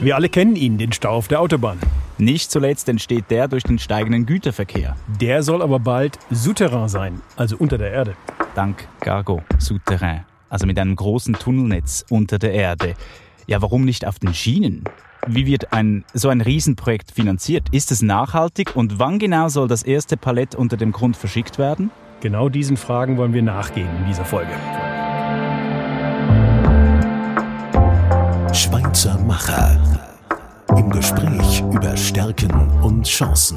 Wir alle kennen ihn, den Stau auf der Autobahn. Nicht zuletzt entsteht der durch den steigenden Güterverkehr. Der soll aber bald souterrain sein, also unter der Erde. Dank Cargo Souterrain, also mit einem großen Tunnelnetz unter der Erde. Ja, warum nicht auf den Schienen? Wie wird ein, so ein Riesenprojekt finanziert? Ist es nachhaltig und wann genau soll das erste Palett unter dem Grund verschickt werden? Genau diesen Fragen wollen wir nachgehen in dieser Folge. Schweizer Macher. Im Gespräch über Stärken und Chancen.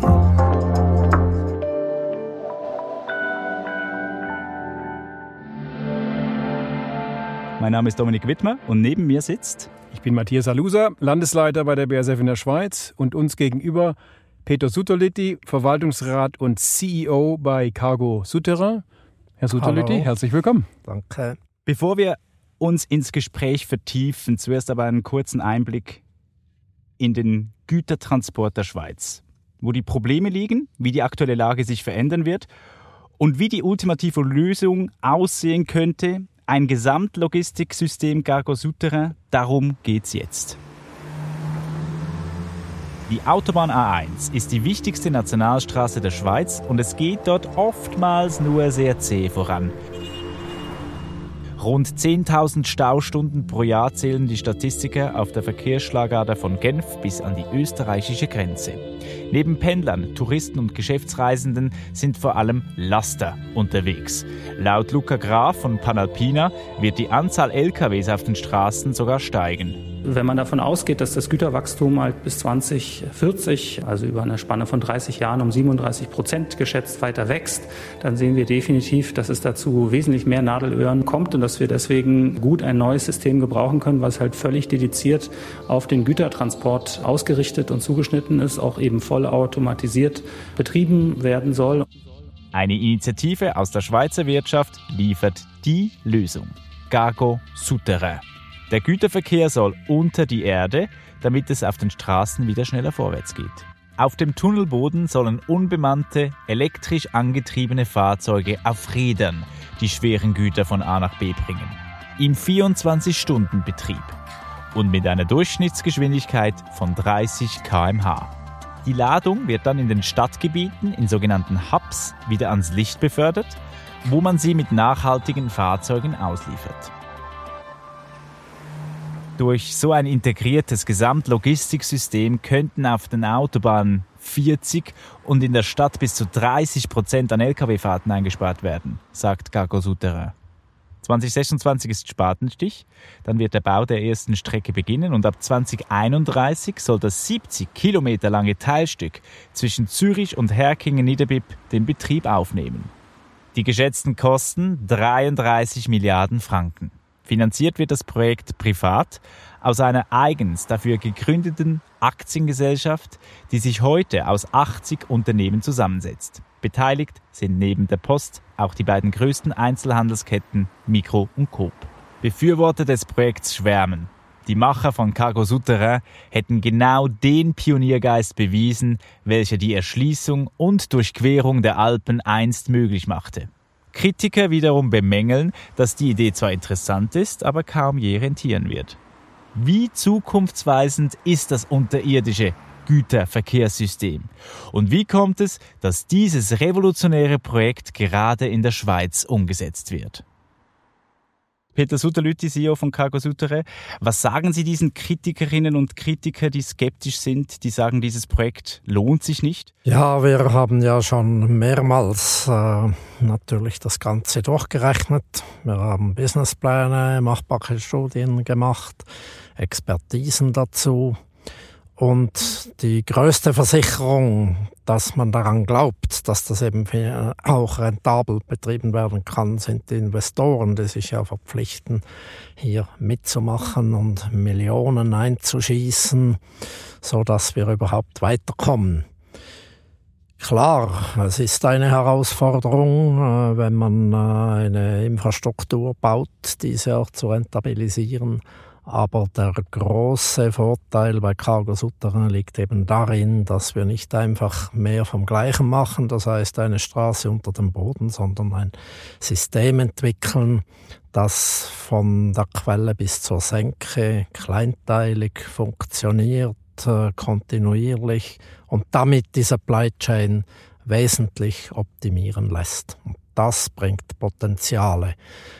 Mein Name ist Dominik Wittmer und neben mir sitzt. Ich bin Matthias Alusa, Landesleiter bei der BASF in der Schweiz und uns gegenüber Peter Sutterlitti, Verwaltungsrat und CEO bei Cargo Souterrain. Herr Sutterlitti, herzlich willkommen. Danke. Bevor wir uns ins Gespräch vertiefen, zuerst aber einen kurzen Einblick in den Gütertransport der Schweiz, wo die Probleme liegen, wie die aktuelle Lage sich verändern wird und wie die ultimative Lösung aussehen könnte, ein Gesamtlogistiksystem Cargo Souterrain, darum geht's jetzt. Die Autobahn A1 ist die wichtigste Nationalstraße der Schweiz und es geht dort oftmals nur sehr zäh voran. Rund 10.000 Staustunden pro Jahr zählen die Statistiker auf der Verkehrsschlagader von Genf bis an die österreichische Grenze. Neben Pendlern, Touristen und Geschäftsreisenden sind vor allem Laster unterwegs. Laut Luca Graf von Panalpina wird die Anzahl LKWs auf den Straßen sogar steigen. Wenn man davon ausgeht, dass das Güterwachstum halt bis 2040, also über eine Spanne von 30 Jahren um 37 Prozent geschätzt weiter wächst, dann sehen wir definitiv, dass es dazu wesentlich mehr Nadelöhren kommt und dass wir deswegen gut ein neues System gebrauchen können, was halt völlig dediziert auf den Gütertransport ausgerichtet und zugeschnitten ist, auch eben voll automatisiert betrieben werden soll. Eine Initiative aus der Schweizer Wirtschaft liefert die Lösung. Cargo Souterrain. Der Güterverkehr soll unter die Erde, damit es auf den Straßen wieder schneller vorwärts geht. Auf dem Tunnelboden sollen unbemannte, elektrisch angetriebene Fahrzeuge auf Rädern die schweren Güter von A nach B bringen. In 24 Stunden Betrieb und mit einer Durchschnittsgeschwindigkeit von 30 km/h. Die Ladung wird dann in den Stadtgebieten in sogenannten Hubs wieder ans Licht befördert, wo man sie mit nachhaltigen Fahrzeugen ausliefert. Durch so ein integriertes Gesamtlogistiksystem könnten auf den Autobahnen 40 und in der Stadt bis zu 30 Prozent an Lkw-Fahrten eingespart werden, sagt Cargo Souterrain. 2026 ist Spatenstich, dann wird der Bau der ersten Strecke beginnen und ab 2031 soll das 70 Kilometer lange Teilstück zwischen Zürich und Herkingen-Niederbipp den Betrieb aufnehmen. Die geschätzten Kosten 33 Milliarden Franken. Finanziert wird das Projekt privat aus einer eigens dafür gegründeten Aktiengesellschaft, die sich heute aus 80 Unternehmen zusammensetzt. Beteiligt sind neben der Post auch die beiden größten Einzelhandelsketten Mikro und Coop. Befürworter des Projekts schwärmen. Die Macher von Cargo Souterrain hätten genau den Pioniergeist bewiesen, welcher die Erschließung und Durchquerung der Alpen einst möglich machte. Kritiker wiederum bemängeln, dass die Idee zwar interessant ist, aber kaum je rentieren wird. Wie zukunftsweisend ist das unterirdische Güterverkehrssystem? Und wie kommt es, dass dieses revolutionäre Projekt gerade in der Schweiz umgesetzt wird? Peter Sutterlütti, CEO von Cargo Sutere. Was sagen Sie diesen Kritikerinnen und Kritikern, die skeptisch sind, die sagen, dieses Projekt lohnt sich nicht? Ja, wir haben ja schon mehrmals äh, natürlich das Ganze durchgerechnet. Wir haben Businesspläne, Machbarkeitsstudien gemacht, Expertisen dazu. Und die größte Versicherung, dass man daran glaubt, dass das eben auch rentabel betrieben werden kann, sind die Investoren, die sich ja verpflichten, hier mitzumachen und Millionen einzuschießen, so dass wir überhaupt weiterkommen. Klar, es ist eine Herausforderung, äh, wenn man äh, eine Infrastruktur baut, diese auch zu rentabilisieren. Aber der große Vorteil bei Cargo Souterrain liegt eben darin, dass wir nicht einfach mehr vom Gleichen machen, das heißt eine Straße unter dem Boden, sondern ein System entwickeln, das von der Quelle bis zur Senke kleinteilig funktioniert, äh, kontinuierlich und damit die Supply Chain wesentlich optimieren lässt. Und das bringt Potenziale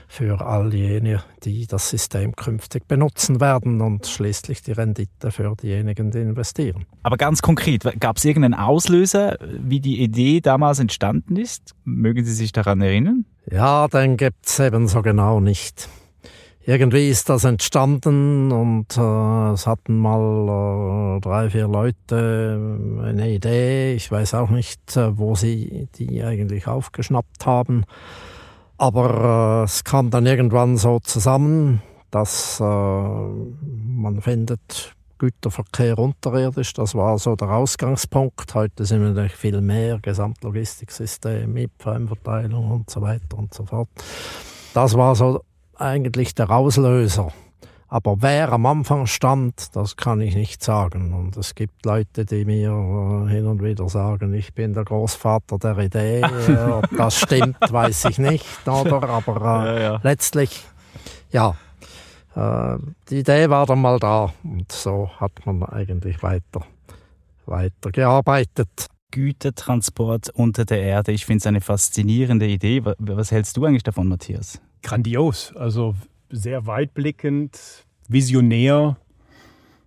für all jene, die das System künftig benutzen werden und schließlich die Rendite für diejenigen, die investieren. Aber ganz konkret, gab es irgendeinen Auslöser, wie die Idee damals entstanden ist? Mögen Sie sich daran erinnern? Ja, den gibt es eben so genau nicht irgendwie ist das entstanden und äh, es hatten mal äh, drei, vier Leute eine Idee. Ich weiß auch nicht, äh, wo sie die eigentlich aufgeschnappt haben. Aber äh, es kam dann irgendwann so zusammen, dass äh, man findet, Güterverkehr unterirdisch, das war so der Ausgangspunkt. Heute sind wir natürlich viel mehr, Gesamtlogistiksystem, MIP-Verteilung und so weiter und so fort. Das war so eigentlich der Auslöser. Aber wer am Anfang stand, das kann ich nicht sagen. Und es gibt Leute, die mir äh, hin und wieder sagen, ich bin der Großvater der Idee. Ob das stimmt, weiß ich nicht, oder? Aber äh, ja, ja. letztlich, ja, äh, die Idee war dann mal da. Und so hat man eigentlich weiter, weiter gearbeitet. Gütertransport unter der Erde. Ich finde es eine faszinierende Idee. Was hältst du eigentlich davon, Matthias? Grandios. Also sehr weitblickend, visionär,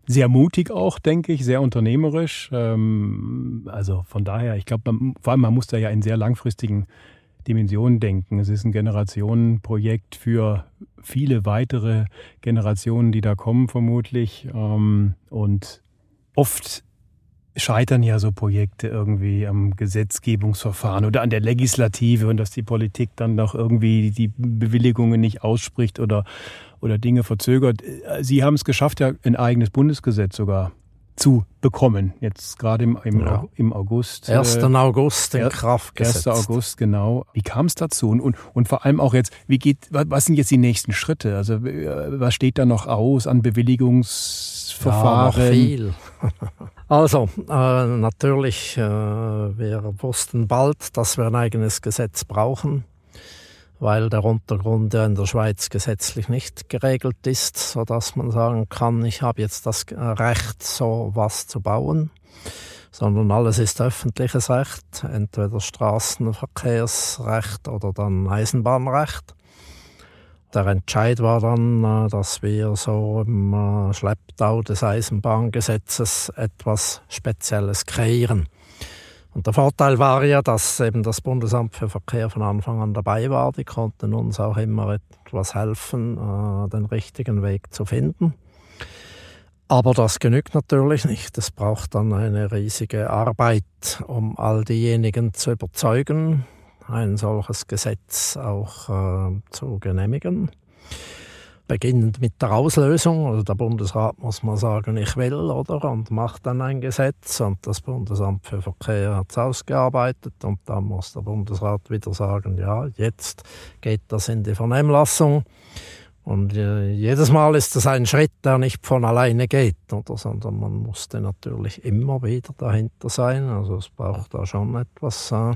sehr mutig auch, denke ich, sehr unternehmerisch. Ähm, also von daher, ich glaube, vor allem man muss da ja in sehr langfristigen Dimensionen denken. Es ist ein Generationenprojekt für viele weitere Generationen, die da kommen vermutlich. Ähm, und oft scheitern ja so Projekte irgendwie am Gesetzgebungsverfahren oder an der Legislative und dass die Politik dann noch irgendwie die Bewilligungen nicht ausspricht oder, oder Dinge verzögert. Sie haben es geschafft, ja ein eigenes Bundesgesetz sogar zu bekommen. Jetzt gerade im, im, ja. im August. 1. Äh, August in Kraft gesetzt. 1. August, genau. Wie kam es dazu? Und, und, vor allem auch jetzt, wie geht, was sind jetzt die nächsten Schritte? Also äh, was steht da noch aus an Bewilligungsverfahren? Ja, noch viel. Also, äh, natürlich, äh, wir wussten bald, dass wir ein eigenes Gesetz brauchen, weil der Untergrund ja in der Schweiz gesetzlich nicht geregelt ist, so dass man sagen kann, ich habe jetzt das Recht, so was zu bauen, sondern alles ist öffentliches Recht, entweder Straßenverkehrsrecht oder dann Eisenbahnrecht. Der Entscheid war dann, äh, dass wir so im äh, Schlepptau des Eisenbahngesetzes etwas Spezielles kreieren. Und der Vorteil war ja, dass eben das Bundesamt für Verkehr von Anfang an dabei war. Die konnten uns auch immer etwas helfen, äh, den richtigen Weg zu finden. Aber das genügt natürlich nicht. Es braucht dann eine riesige Arbeit, um all diejenigen zu überzeugen, ein solches Gesetz auch äh, zu genehmigen. Beginnend mit der Auslösung, also der Bundesrat muss mal sagen, ich will, oder? Und macht dann ein Gesetz und das Bundesamt für Verkehr hat es ausgearbeitet und dann muss der Bundesrat wieder sagen, ja, jetzt geht das in die Vernehmlassung. Und äh, jedes Mal ist das ein Schritt, der nicht von alleine geht, oder? sondern man musste natürlich immer wieder dahinter sein. Also es braucht da schon etwas äh,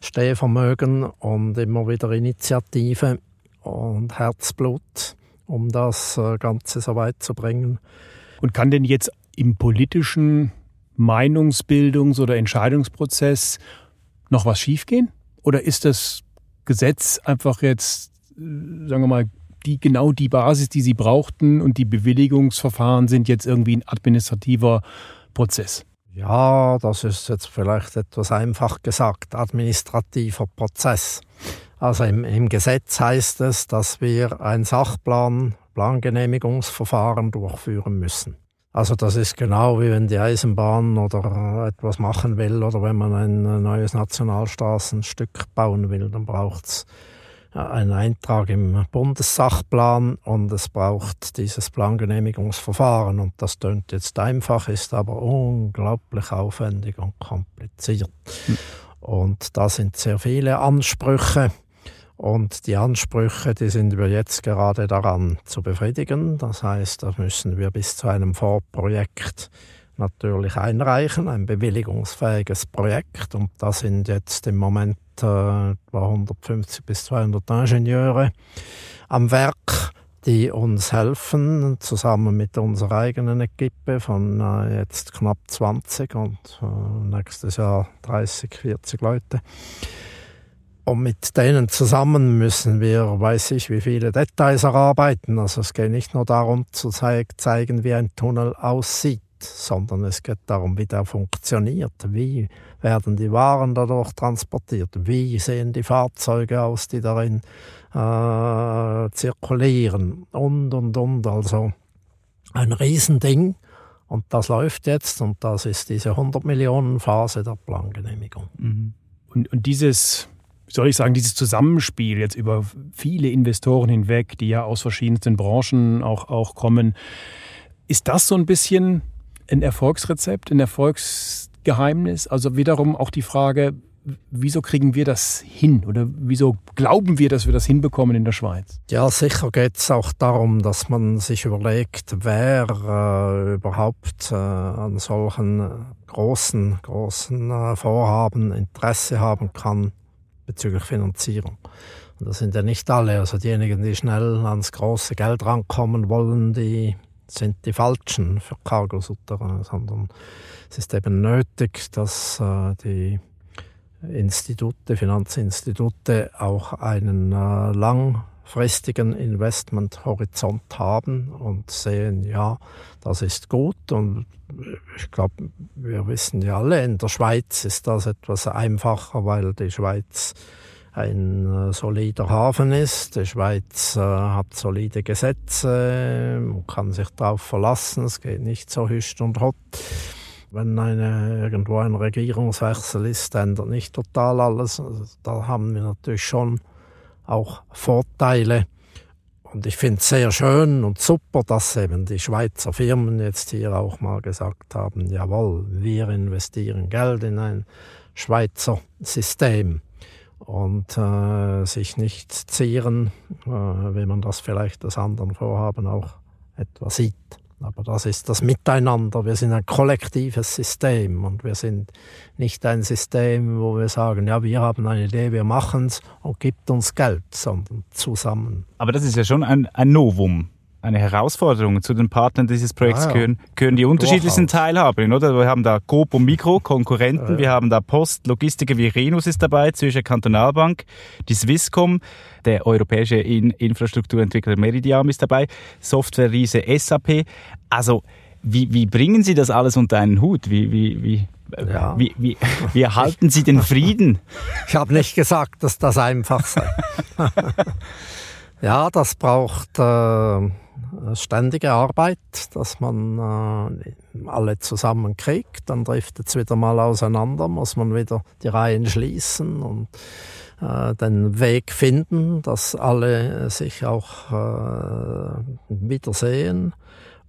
Stehvermögen und immer wieder Initiative und Herzblut, um das äh, Ganze so weit zu bringen. Und kann denn jetzt im politischen Meinungsbildungs- oder Entscheidungsprozess noch was schiefgehen? Oder ist das Gesetz einfach jetzt, äh, sagen wir mal, die, genau die Basis, die Sie brauchten und die Bewilligungsverfahren sind jetzt irgendwie ein administrativer Prozess? Ja, das ist jetzt vielleicht etwas einfach gesagt, administrativer Prozess. Also im, im Gesetz heißt es, dass wir ein Sachplan, Plangenehmigungsverfahren durchführen müssen. Also das ist genau wie wenn die Eisenbahn oder etwas machen will oder wenn man ein neues Nationalstraßenstück bauen will, dann braucht es ein Eintrag im Bundessachplan und es braucht dieses Plangenehmigungsverfahren. Und das tönt jetzt einfach, ist aber unglaublich aufwendig und kompliziert. Mhm. Und da sind sehr viele Ansprüche. Und die Ansprüche, die sind wir jetzt gerade daran zu befriedigen. Das heißt, da müssen wir bis zu einem Vorprojekt natürlich einreichen, ein bewilligungsfähiges Projekt. Und da sind jetzt im Moment äh, 150 bis 200 Ingenieure am Werk, die uns helfen, zusammen mit unserer eigenen Equipe von äh, jetzt knapp 20 und äh, nächstes Jahr 30, 40 Leute. Und mit denen zusammen müssen wir, weiß ich, wie viele Details erarbeiten. Also es geht nicht nur darum zu zeigen, wie ein Tunnel aussieht, sondern es geht darum, wie der funktioniert. Wie werden die Waren dadurch transportiert? Wie sehen die Fahrzeuge aus, die darin äh, zirkulieren? Und, und, und. Also ein Riesending. Und das läuft jetzt und das ist diese 100 Millionen Phase der Plangenehmigung. Mhm. Und, und dieses soll ich sagen, dieses Zusammenspiel jetzt über viele Investoren hinweg, die ja aus verschiedensten Branchen auch, auch kommen, ist das so ein bisschen ein Erfolgsrezept, ein Erfolgsgeheimnis? Also wiederum auch die Frage, wieso kriegen wir das hin oder wieso glauben wir, dass wir das hinbekommen in der Schweiz? Ja, sicher geht es auch darum, dass man sich überlegt, wer äh, überhaupt äh, an solchen großen, großen äh, Vorhaben Interesse haben kann bezüglich Finanzierung. Und das sind ja nicht alle. Also diejenigen, die schnell ans große Geld rankommen wollen, die sind die falschen für Cargo Souterrain, sondern es ist eben nötig, dass äh, die Institute, Finanzinstitute auch einen äh, langfristigen Investmenthorizont haben und sehen, ja, das ist gut und ich glaube, wir wissen ja alle, in der Schweiz ist das etwas einfacher, weil die Schweiz ein äh, solider Hafen ist. Die Schweiz äh, hat solide Gesetze, man kann sich darauf verlassen, es geht nicht so hüst und hott. Wenn eine, irgendwo ein Regierungswechsel ist, ändert nicht total alles. Also, da haben wir natürlich schon auch Vorteile. Und ich finde es sehr schön und super, dass eben die Schweizer Firmen jetzt hier auch mal gesagt haben, jawohl, wir investieren Geld in ein Schweizer System und äh, sich nicht zieren, äh, wie man das vielleicht aus anderen Vorhaben auch etwa sieht. Aber das ist das Miteinander. Wir sind ein kollektives System und wir sind nicht ein System, wo wir sagen, ja, wir haben eine Idee, wir machen es und gibt uns Geld, sondern zusammen. Aber das ist ja schon ein, ein Novum eine Herausforderung. Zu den Partnern dieses Projekts ah, ja. gehören, gehören die unterschiedlichsten Teilhaberinnen, oder? Wir haben da Coop und Mikro, Konkurrenten, ja. wir haben da Post, Logistiker wie Renus ist dabei, Zürcher Kantonalbank, die Swisscom, der europäische In Infrastrukturentwickler Meridiam ist dabei, Software-Riese SAP. Also, wie, wie bringen Sie das alles unter einen Hut? Wie, wie, wie, ja. wie, wie, wie erhalten Sie den Frieden? Ich habe nicht gesagt, dass das einfach sei. ja, das braucht äh, ständige Arbeit, dass man äh, alle zusammenkriegt. Dann driftet es wieder mal auseinander, muss man wieder die Reihen schließen und äh, den Weg finden, dass alle sich auch äh, wiedersehen.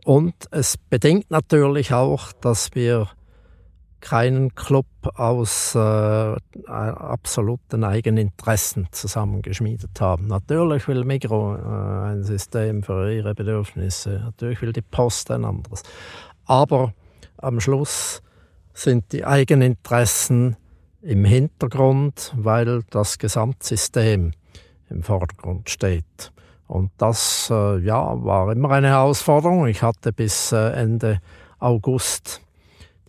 Und es bedingt natürlich auch, dass wir keinen Club aus äh, absoluten Eigeninteressen zusammengeschmiedet haben. Natürlich will Migro äh, ein System für ihre Bedürfnisse, natürlich will die Post ein anderes. Aber am Schluss sind die Eigeninteressen im Hintergrund, weil das Gesamtsystem im Vordergrund steht. Und das äh, ja, war immer eine Herausforderung. Ich hatte bis äh, Ende August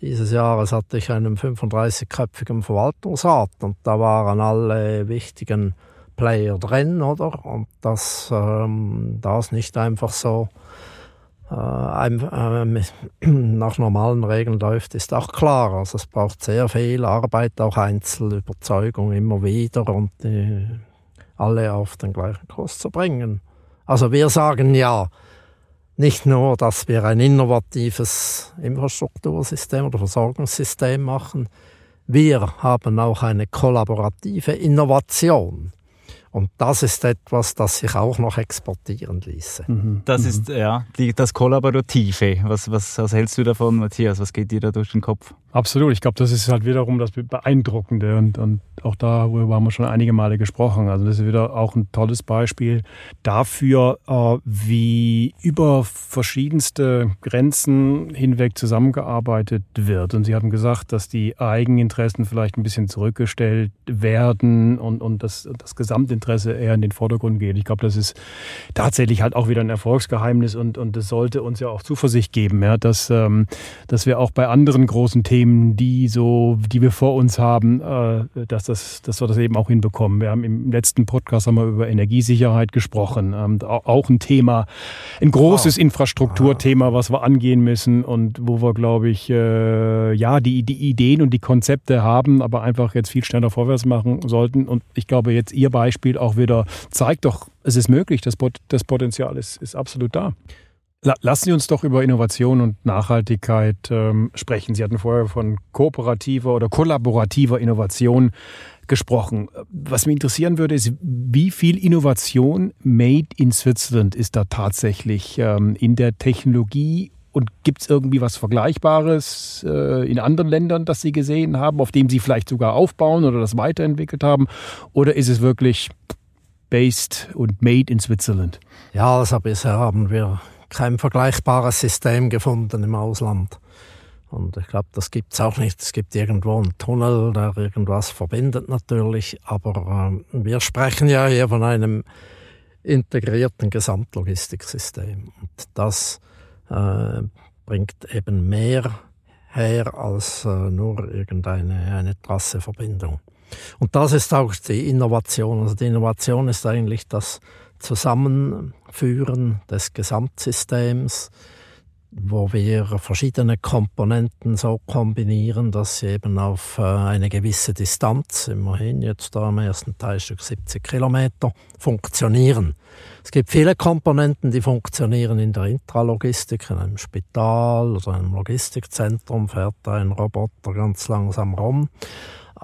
dieses Jahres hatte ich einen 35-köpfigen Verwaltungsrat und da waren alle wichtigen Player drin, oder? Und dass ähm, das nicht einfach so äh, äh, nach normalen Regeln läuft, ist auch klar. Also es braucht sehr viel Arbeit, auch Einzelüberzeugung immer wieder und die, alle auf den gleichen Kurs zu bringen. Also wir sagen ja, nicht nur, dass wir ein innovatives Infrastruktursystem oder Versorgungssystem machen, wir haben auch eine kollaborative Innovation. Und das ist etwas, das sich auch noch exportieren ließe. Mhm. Das mhm. ist ja die, das Kollaborative. Was, was, was hältst du davon, Matthias? Was geht dir da durch den Kopf? Absolut. Ich glaube, das ist halt wiederum das Beeindruckende und, und auch darüber haben wir schon einige Male gesprochen. Also das ist wieder auch ein tolles Beispiel dafür, äh, wie über verschiedenste Grenzen hinweg zusammengearbeitet wird. Und Sie haben gesagt, dass die Eigeninteressen vielleicht ein bisschen zurückgestellt werden und, und das, das Gesamtinteresse eher in den Vordergrund geht. Ich glaube, das ist tatsächlich halt auch wieder ein Erfolgsgeheimnis und, und das sollte uns ja auch Zuversicht geben, ja, dass, ähm, dass wir auch bei anderen großen Themen Themen, die so, die wir vor uns haben, äh, dass, das, dass wir das eben auch hinbekommen. Wir haben im letzten Podcast haben wir über Energiesicherheit gesprochen. Ähm, auch ein Thema, ein großes Infrastrukturthema, was wir angehen müssen und wo wir, glaube ich, äh, ja, die, die Ideen und die Konzepte haben, aber einfach jetzt viel schneller vorwärts machen sollten. Und ich glaube, jetzt Ihr Beispiel auch wieder zeigt doch, es ist möglich, das, das Potenzial ist, ist absolut da. Lassen Sie uns doch über Innovation und Nachhaltigkeit ähm, sprechen. Sie hatten vorher von kooperativer oder kollaborativer Innovation gesprochen. Was mich interessieren würde, ist, wie viel Innovation made in Switzerland ist da tatsächlich ähm, in der Technologie und gibt es irgendwie was Vergleichbares äh, in anderen Ländern, das Sie gesehen haben, auf dem Sie vielleicht sogar aufbauen oder das weiterentwickelt haben? Oder ist es wirklich based und made in Switzerland? Ja, also bisher haben wir kein vergleichbares System gefunden im Ausland. Und ich glaube, das gibt es auch nicht. Es gibt irgendwo einen Tunnel, der irgendwas verbindet natürlich. Aber äh, wir sprechen ja hier von einem integrierten Gesamtlogistiksystem. Und das äh, bringt eben mehr her als äh, nur irgendeine eine Trasseverbindung. Und das ist auch die Innovation. Also die Innovation ist eigentlich das Zusammenführen des Gesamtsystems, wo wir verschiedene Komponenten so kombinieren, dass sie eben auf äh, eine gewisse Distanz, immerhin jetzt da am ersten Teilstück 70 Kilometer, funktionieren. Es gibt viele Komponenten, die funktionieren in der Intralogistik, in einem Spital oder einem Logistikzentrum fährt ein Roboter ganz langsam rum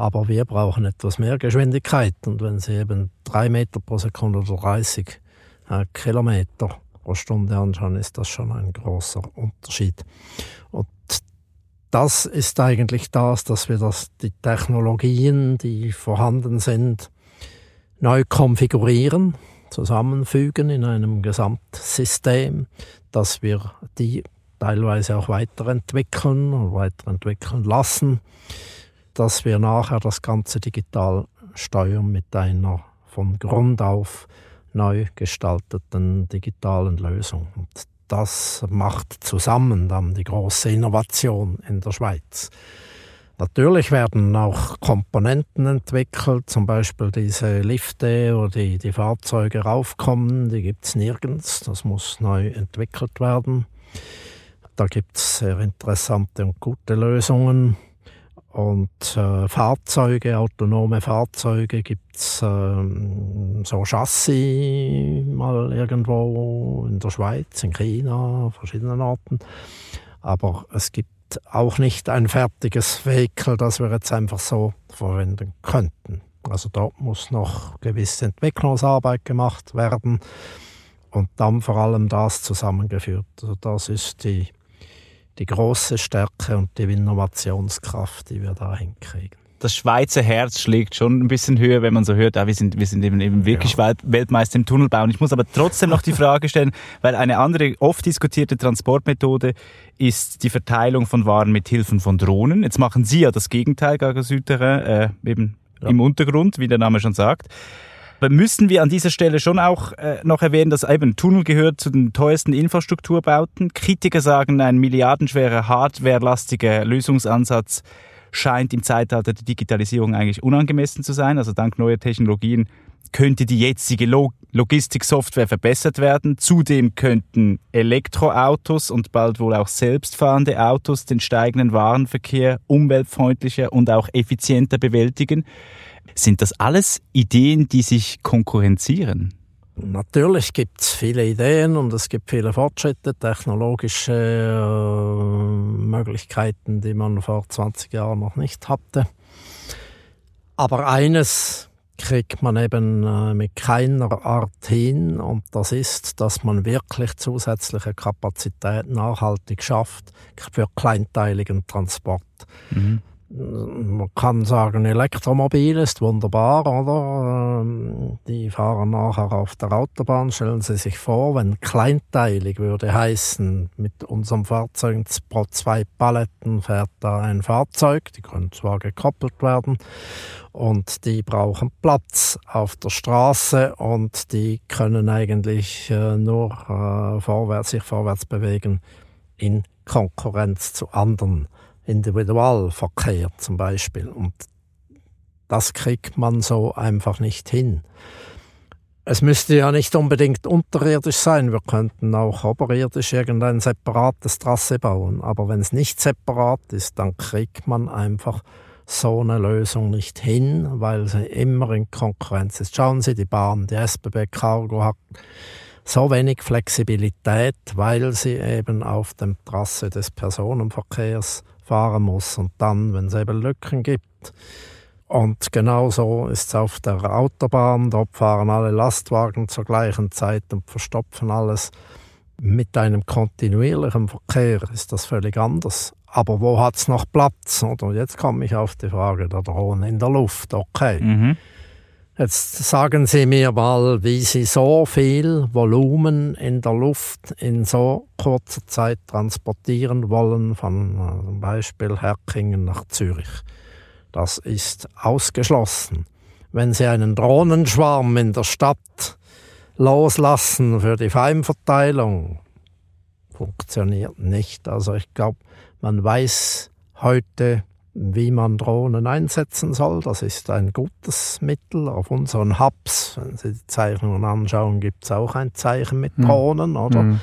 aber wir brauchen etwas mehr Geschwindigkeit. Und wenn Sie eben drei Meter pro Sekunde oder 30 äh, Kilometer pro Stunde anschauen, ist das schon ein großer Unterschied. Und das ist eigentlich das, dass wir das, die Technologien, die vorhanden sind, neu konfigurieren, zusammenfügen in einem Gesamtsystem, dass wir die teilweise auch weiterentwickeln und weiterentwickeln lassen dass wir nachher das Ganze digital steuern mit einer von Grund auf neu gestalteten digitalen Lösung. Und das macht zusammen dann die große Innovation in der Schweiz. Natürlich werden auch Komponenten entwickelt, zum Beispiel diese Lifte, wo die, die Fahrzeuge raufkommen, die gibt es nirgends, das muss neu entwickelt werden. Da gibt es sehr interessante und gute Lösungen. Und äh, Fahrzeuge, autonome Fahrzeuge gibt's ähm, so Chassis mal irgendwo in der Schweiz, in China, verschiedenen Orten. Aber es gibt auch nicht ein fertiges Vehikel, das wir jetzt einfach so verwenden könnten. Also dort muss noch gewisse Entwicklungsarbeit gemacht werden und dann vor allem das zusammengeführt. Also das ist die die große Stärke und die Innovationskraft, die wir da hinkriegen. Das Schweizer Herz schlägt schon ein bisschen höher, wenn man so hört, ah, wir sind, wir sind eben, eben wirklich ja. Weltmeister im Tunnelbauen. Ich muss aber trotzdem noch die Frage stellen, weil eine andere oft diskutierte Transportmethode ist die Verteilung von Waren mit Hilfen von Drohnen. Jetzt machen Sie ja das Gegenteil, Gaga Südterrain, äh, eben ja. im Untergrund, wie der Name schon sagt. Müssen wir an dieser Stelle schon auch äh, noch erwähnen, dass eben Tunnel gehört zu den teuersten Infrastrukturbauten. Kritiker sagen, ein milliardenschwerer, hardwarelastiger Lösungsansatz scheint im Zeitalter der Digitalisierung eigentlich unangemessen zu sein. Also dank neuer Technologien könnte die jetzige Log Logistiksoftware verbessert werden. Zudem könnten Elektroautos und bald wohl auch selbstfahrende Autos den steigenden Warenverkehr umweltfreundlicher und auch effizienter bewältigen. Sind das alles Ideen, die sich konkurrenzieren? Natürlich gibt es viele Ideen und es gibt viele Fortschritte, technologische äh, Möglichkeiten, die man vor 20 Jahren noch nicht hatte. Aber eines kriegt man eben äh, mit keiner Art hin und das ist, dass man wirklich zusätzliche Kapazität nachhaltig schafft für kleinteiligen Transport. Mhm man kann sagen, Elektromobil ist wunderbar, oder? Ähm, die fahren nachher auf der Autobahn. Stellen Sie sich vor, wenn kleinteilig würde heißen, mit unserem Fahrzeug pro zwei Paletten fährt da ein Fahrzeug. Die können zwar gekoppelt werden und die brauchen Platz auf der Straße und die können eigentlich äh, nur äh, vorwärts, sich vorwärts bewegen in Konkurrenz zu anderen Individualverkehr zum Beispiel. Und das kriegt man so einfach nicht hin. Es müsste ja nicht unbedingt unterirdisch sein, wir könnten auch oberirdisch irgendein separates Trasse bauen, aber wenn es nicht separat ist, dann kriegt man einfach so eine Lösung nicht hin, weil sie immer in Konkurrenz ist. Schauen Sie die Bahn, die SBB Cargo hat so wenig Flexibilität, weil sie eben auf dem Trasse des Personenverkehrs fahren muss und dann, wenn es eben Lücken gibt. Und genauso ist es auf der Autobahn. Dort fahren alle Lastwagen zur gleichen Zeit und verstopfen alles. Mit einem kontinuierlichen Verkehr ist das völlig anders. Aber wo hat es noch Platz? Oder jetzt komme ich auf die Frage der Drohnen in der Luft. Okay. Mhm. Jetzt sagen Sie mir mal, wie Sie so viel Volumen in der Luft in so kurzer Zeit transportieren wollen, von äh, zum Beispiel Herkingen nach Zürich. Das ist ausgeschlossen. Wenn Sie einen Drohnenschwarm in der Stadt loslassen für die Feinverteilung, funktioniert nicht. Also ich glaube, man weiß heute wie man Drohnen einsetzen soll. Das ist ein gutes Mittel. Auf unseren Hubs, wenn Sie die Zeichnungen anschauen, gibt es auch ein Zeichen mit hm. Drohnen, oder? Mhm.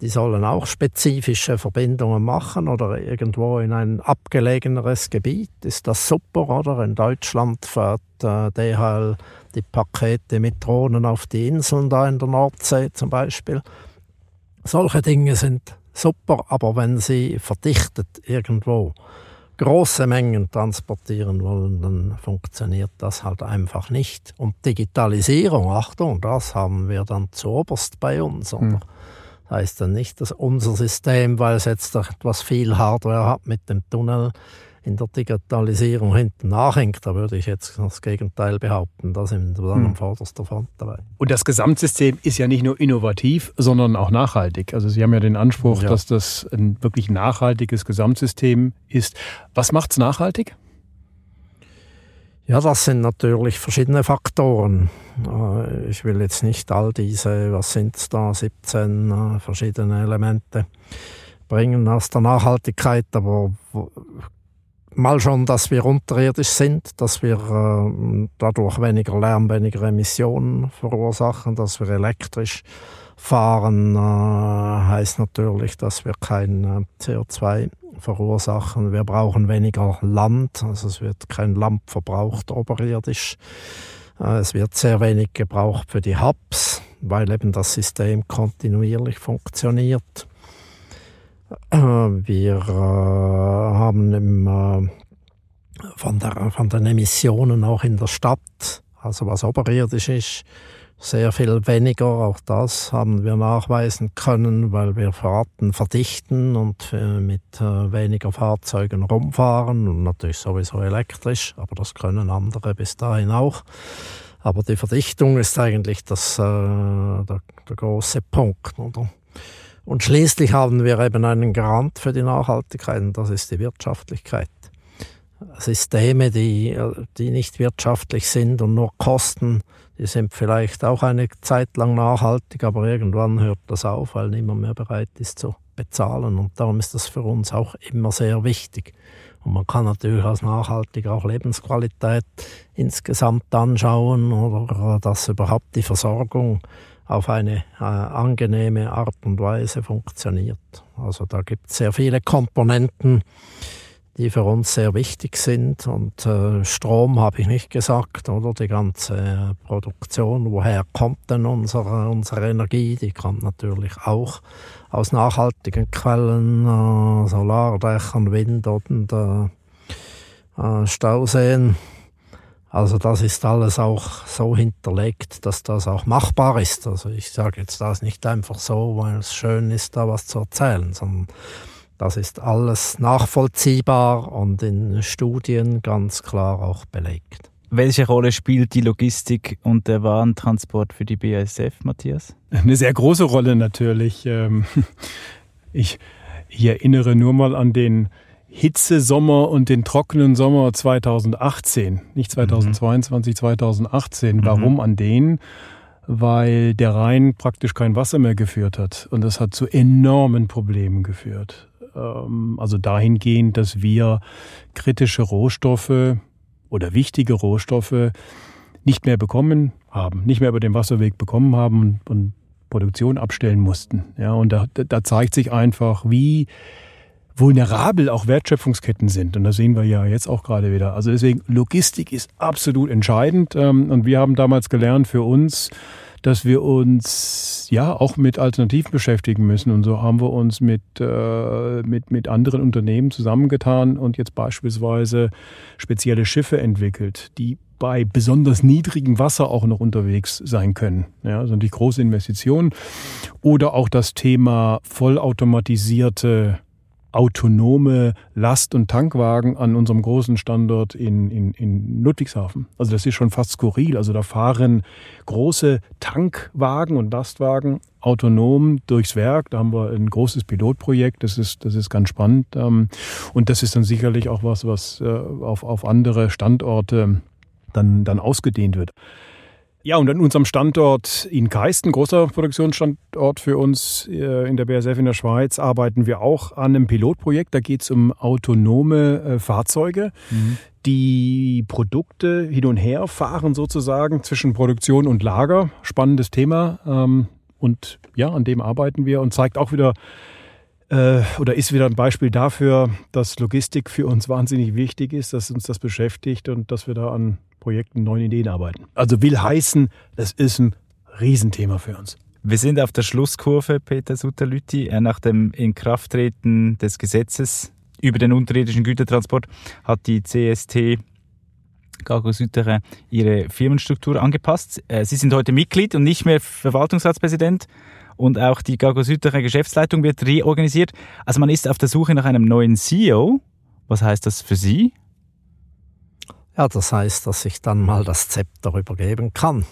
Die sollen auch spezifische Verbindungen machen oder irgendwo in ein abgelegeneres Gebiet. Ist das super, oder? In Deutschland fährt äh, DHL die Pakete mit Drohnen auf die Inseln da in der Nordsee zum Beispiel. Solche Dinge sind super, aber wenn sie verdichtet irgendwo große Mengen transportieren wollen, dann funktioniert das halt einfach nicht. Und Digitalisierung, Achtung, das haben wir dann zuoberst bei uns. Hm. Das heißt dann nicht, dass unser System, weil es jetzt etwas viel Hardware hat mit dem Tunnel, in der Digitalisierung hinten nachhängt. Da würde ich jetzt das Gegenteil behaupten. Da sind wir dann hm. am vordersten Front dabei. Und das Gesamtsystem ist ja nicht nur innovativ, sondern auch nachhaltig. Also Sie haben ja den Anspruch, ja. dass das ein wirklich nachhaltiges Gesamtsystem ist. Was macht es nachhaltig? Ja, das sind natürlich verschiedene Faktoren. Äh, ich will jetzt nicht all diese, was sind es da, 17 äh, verschiedene Elemente bringen aus der Nachhaltigkeit, aber mal schon, dass wir unterirdisch sind, dass wir äh, dadurch weniger Lärm, weniger Emissionen verursachen, dass wir elektrisch fahren, äh, heißt natürlich, dass wir kein äh, CO2 verursachen. Wir brauchen weniger Land, also es wird kein Land verbraucht oberirdisch. Äh, es wird sehr wenig gebraucht für die Hubs, weil eben das System kontinuierlich funktioniert. Äh, wir äh, haben im, äh, von, der, von den Emissionen auch in der Stadt, also was oberirdisch ist, sehr viel weniger. Auch das haben wir nachweisen können, weil wir Fahrten verdichten und mit weniger Fahrzeugen rumfahren und natürlich sowieso elektrisch, aber das können andere bis dahin auch. Aber die Verdichtung ist eigentlich das, äh, der, der große Punkt. Oder? Und schließlich haben wir eben einen Garant für die Nachhaltigkeit und das ist die Wirtschaftlichkeit. Systeme, die, die nicht wirtschaftlich sind und nur kosten, die sind vielleicht auch eine Zeit lang nachhaltig, aber irgendwann hört das auf, weil niemand mehr bereit ist zu bezahlen. Und darum ist das für uns auch immer sehr wichtig. Und man kann natürlich als nachhaltig auch Lebensqualität insgesamt anschauen oder dass überhaupt die Versorgung auf eine äh, angenehme Art und Weise funktioniert. Also da gibt es sehr viele Komponenten, die für uns sehr wichtig sind. Und äh, Strom habe ich nicht gesagt, oder die ganze Produktion. Woher kommt denn unsere, unsere Energie? Die kommt natürlich auch aus nachhaltigen Quellen, äh, Solardächern, Wind und äh, äh Stauseen. Also das ist alles auch so hinterlegt, dass das auch machbar ist. Also ich sage jetzt das nicht einfach so, weil es schön ist, da was zu erzählen, sondern das ist alles nachvollziehbar und in Studien ganz klar auch belegt. Welche Rolle spielt die Logistik und der Warentransport für die BASF, Matthias? Eine sehr große Rolle natürlich. Ähm, ich, ich erinnere nur mal an den Hitzesommer und den trockenen Sommer 2018, nicht 2022, mhm. 2018. Mhm. Warum an den? Weil der Rhein praktisch kein Wasser mehr geführt hat. Und das hat zu enormen Problemen geführt. Ähm, also dahingehend, dass wir kritische Rohstoffe oder wichtige Rohstoffe nicht mehr bekommen haben, nicht mehr über den Wasserweg bekommen haben und, Produktion abstellen mussten. Ja, und da, da zeigt sich einfach, wie vulnerabel auch Wertschöpfungsketten sind. Und das sehen wir ja jetzt auch gerade wieder. Also deswegen, Logistik ist absolut entscheidend. Ähm, und wir haben damals gelernt für uns, dass wir uns ja auch mit Alternativen beschäftigen müssen. Und so haben wir uns mit, äh, mit, mit anderen Unternehmen zusammengetan und jetzt beispielsweise spezielle Schiffe entwickelt, die bei besonders niedrigem Wasser auch noch unterwegs sein können. Ja, also die große Investition. Oder auch das Thema vollautomatisierte autonome Last- und Tankwagen an unserem großen Standort in, in, in Ludwigshafen. Also das ist schon fast skurril. Also da fahren große Tankwagen und Lastwagen autonom durchs Werk. Da haben wir ein großes Pilotprojekt. Das ist, das ist ganz spannend. Ähm, und das ist dann sicherlich auch was, was äh, auf, auf andere Standorte dann, dann ausgedehnt wird. Ja, und an unserem Standort in Keisten, großer Produktionsstandort für uns äh, in der BASF in der Schweiz, arbeiten wir auch an einem Pilotprojekt. Da geht es um autonome äh, Fahrzeuge, mhm. die Produkte hin und her fahren sozusagen zwischen Produktion und Lager. Spannendes Thema. Ähm, und ja, an dem arbeiten wir und zeigt auch wieder, äh, oder ist wieder ein Beispiel dafür, dass Logistik für uns wahnsinnig wichtig ist, dass uns das beschäftigt und dass wir da an Projekten, neuen Ideen arbeiten. Also will heißen, das ist ein Riesenthema für uns. Wir sind auf der Schlusskurve, Peter Sutterlütti. Äh, nach dem Inkrafttreten des Gesetzes über den unterirdischen Gütertransport hat die CST Gago Südere ihre Firmenstruktur angepasst. Äh, Sie sind heute Mitglied und nicht mehr Verwaltungsratspräsident und auch die Gago Südere Geschäftsleitung wird reorganisiert. Also man ist auf der Suche nach einem neuen CEO. Was heißt das für Sie? Ja, das heißt, dass ich dann mal das Zepter übergeben kann.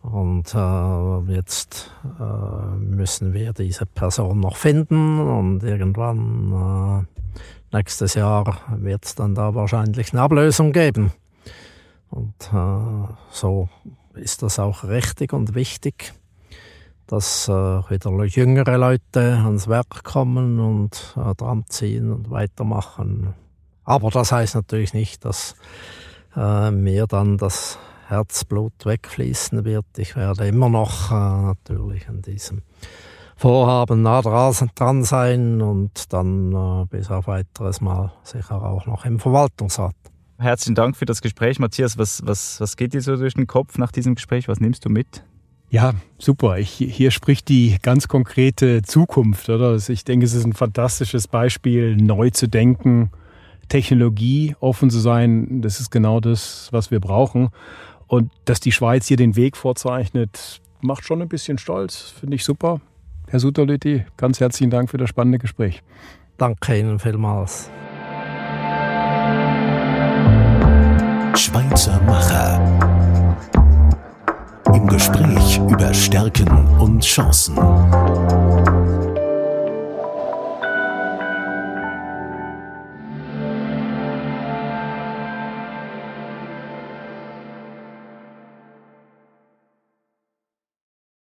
Und äh, jetzt äh, müssen wir diese Person noch finden und irgendwann äh, nächstes Jahr wird es dann da wahrscheinlich eine Ablösung geben. Und äh, so ist das auch richtig und wichtig, dass äh, wieder jüngere Leute ans Werk kommen und äh, dran ziehen und weitermachen. Aber das heißt natürlich nicht, dass äh, mir dann das Herzblut wegfließen wird. Ich werde immer noch äh, natürlich an diesem Vorhaben nah dran sein und dann äh, bis auf weiteres Mal sicher auch noch im Verwaltungsrat. Herzlichen Dank für das Gespräch. Matthias, was, was, was geht dir so durch den Kopf nach diesem Gespräch? Was nimmst du mit? Ja, super. Ich, hier spricht die ganz konkrete Zukunft. Oder? Also ich denke, es ist ein fantastisches Beispiel, neu zu denken, Technologie offen zu sein, das ist genau das, was wir brauchen. Und dass die Schweiz hier den Weg vorzeichnet, macht schon ein bisschen stolz. Finde ich super. Herr Suterlütti, ganz herzlichen Dank für das spannende Gespräch. Danke Ihnen vielmals. Schweizer Macher. Gespräch über Stärken und Chancen.